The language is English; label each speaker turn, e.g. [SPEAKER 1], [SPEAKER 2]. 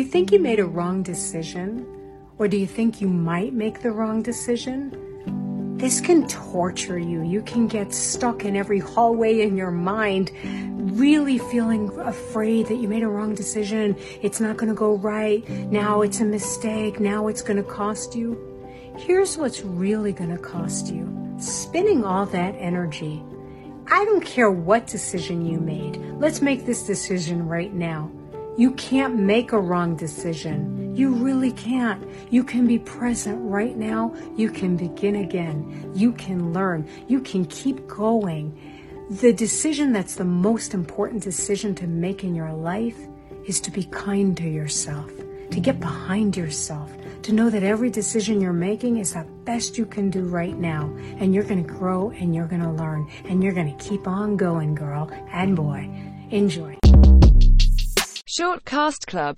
[SPEAKER 1] Do you think you made a wrong decision? Or do you think you might make the wrong decision? This can torture you. You can get stuck in every hallway in your mind, really feeling afraid that you made a wrong decision. It's not going to go right. Now it's a mistake. Now it's going to cost you. Here's what's really going to cost you spinning all that energy. I don't care what decision you made. Let's make this decision right now. You can't make a wrong decision. You really can't. You can be present right now. You can begin again. You can learn. You can keep going. The decision that's the most important decision to make in your life is to be kind to yourself, to get behind yourself, to know that every decision you're making is the best you can do right now. And you're going to grow and you're going to learn and you're going to keep on going, girl and boy. Enjoy.
[SPEAKER 2] Short Cast Club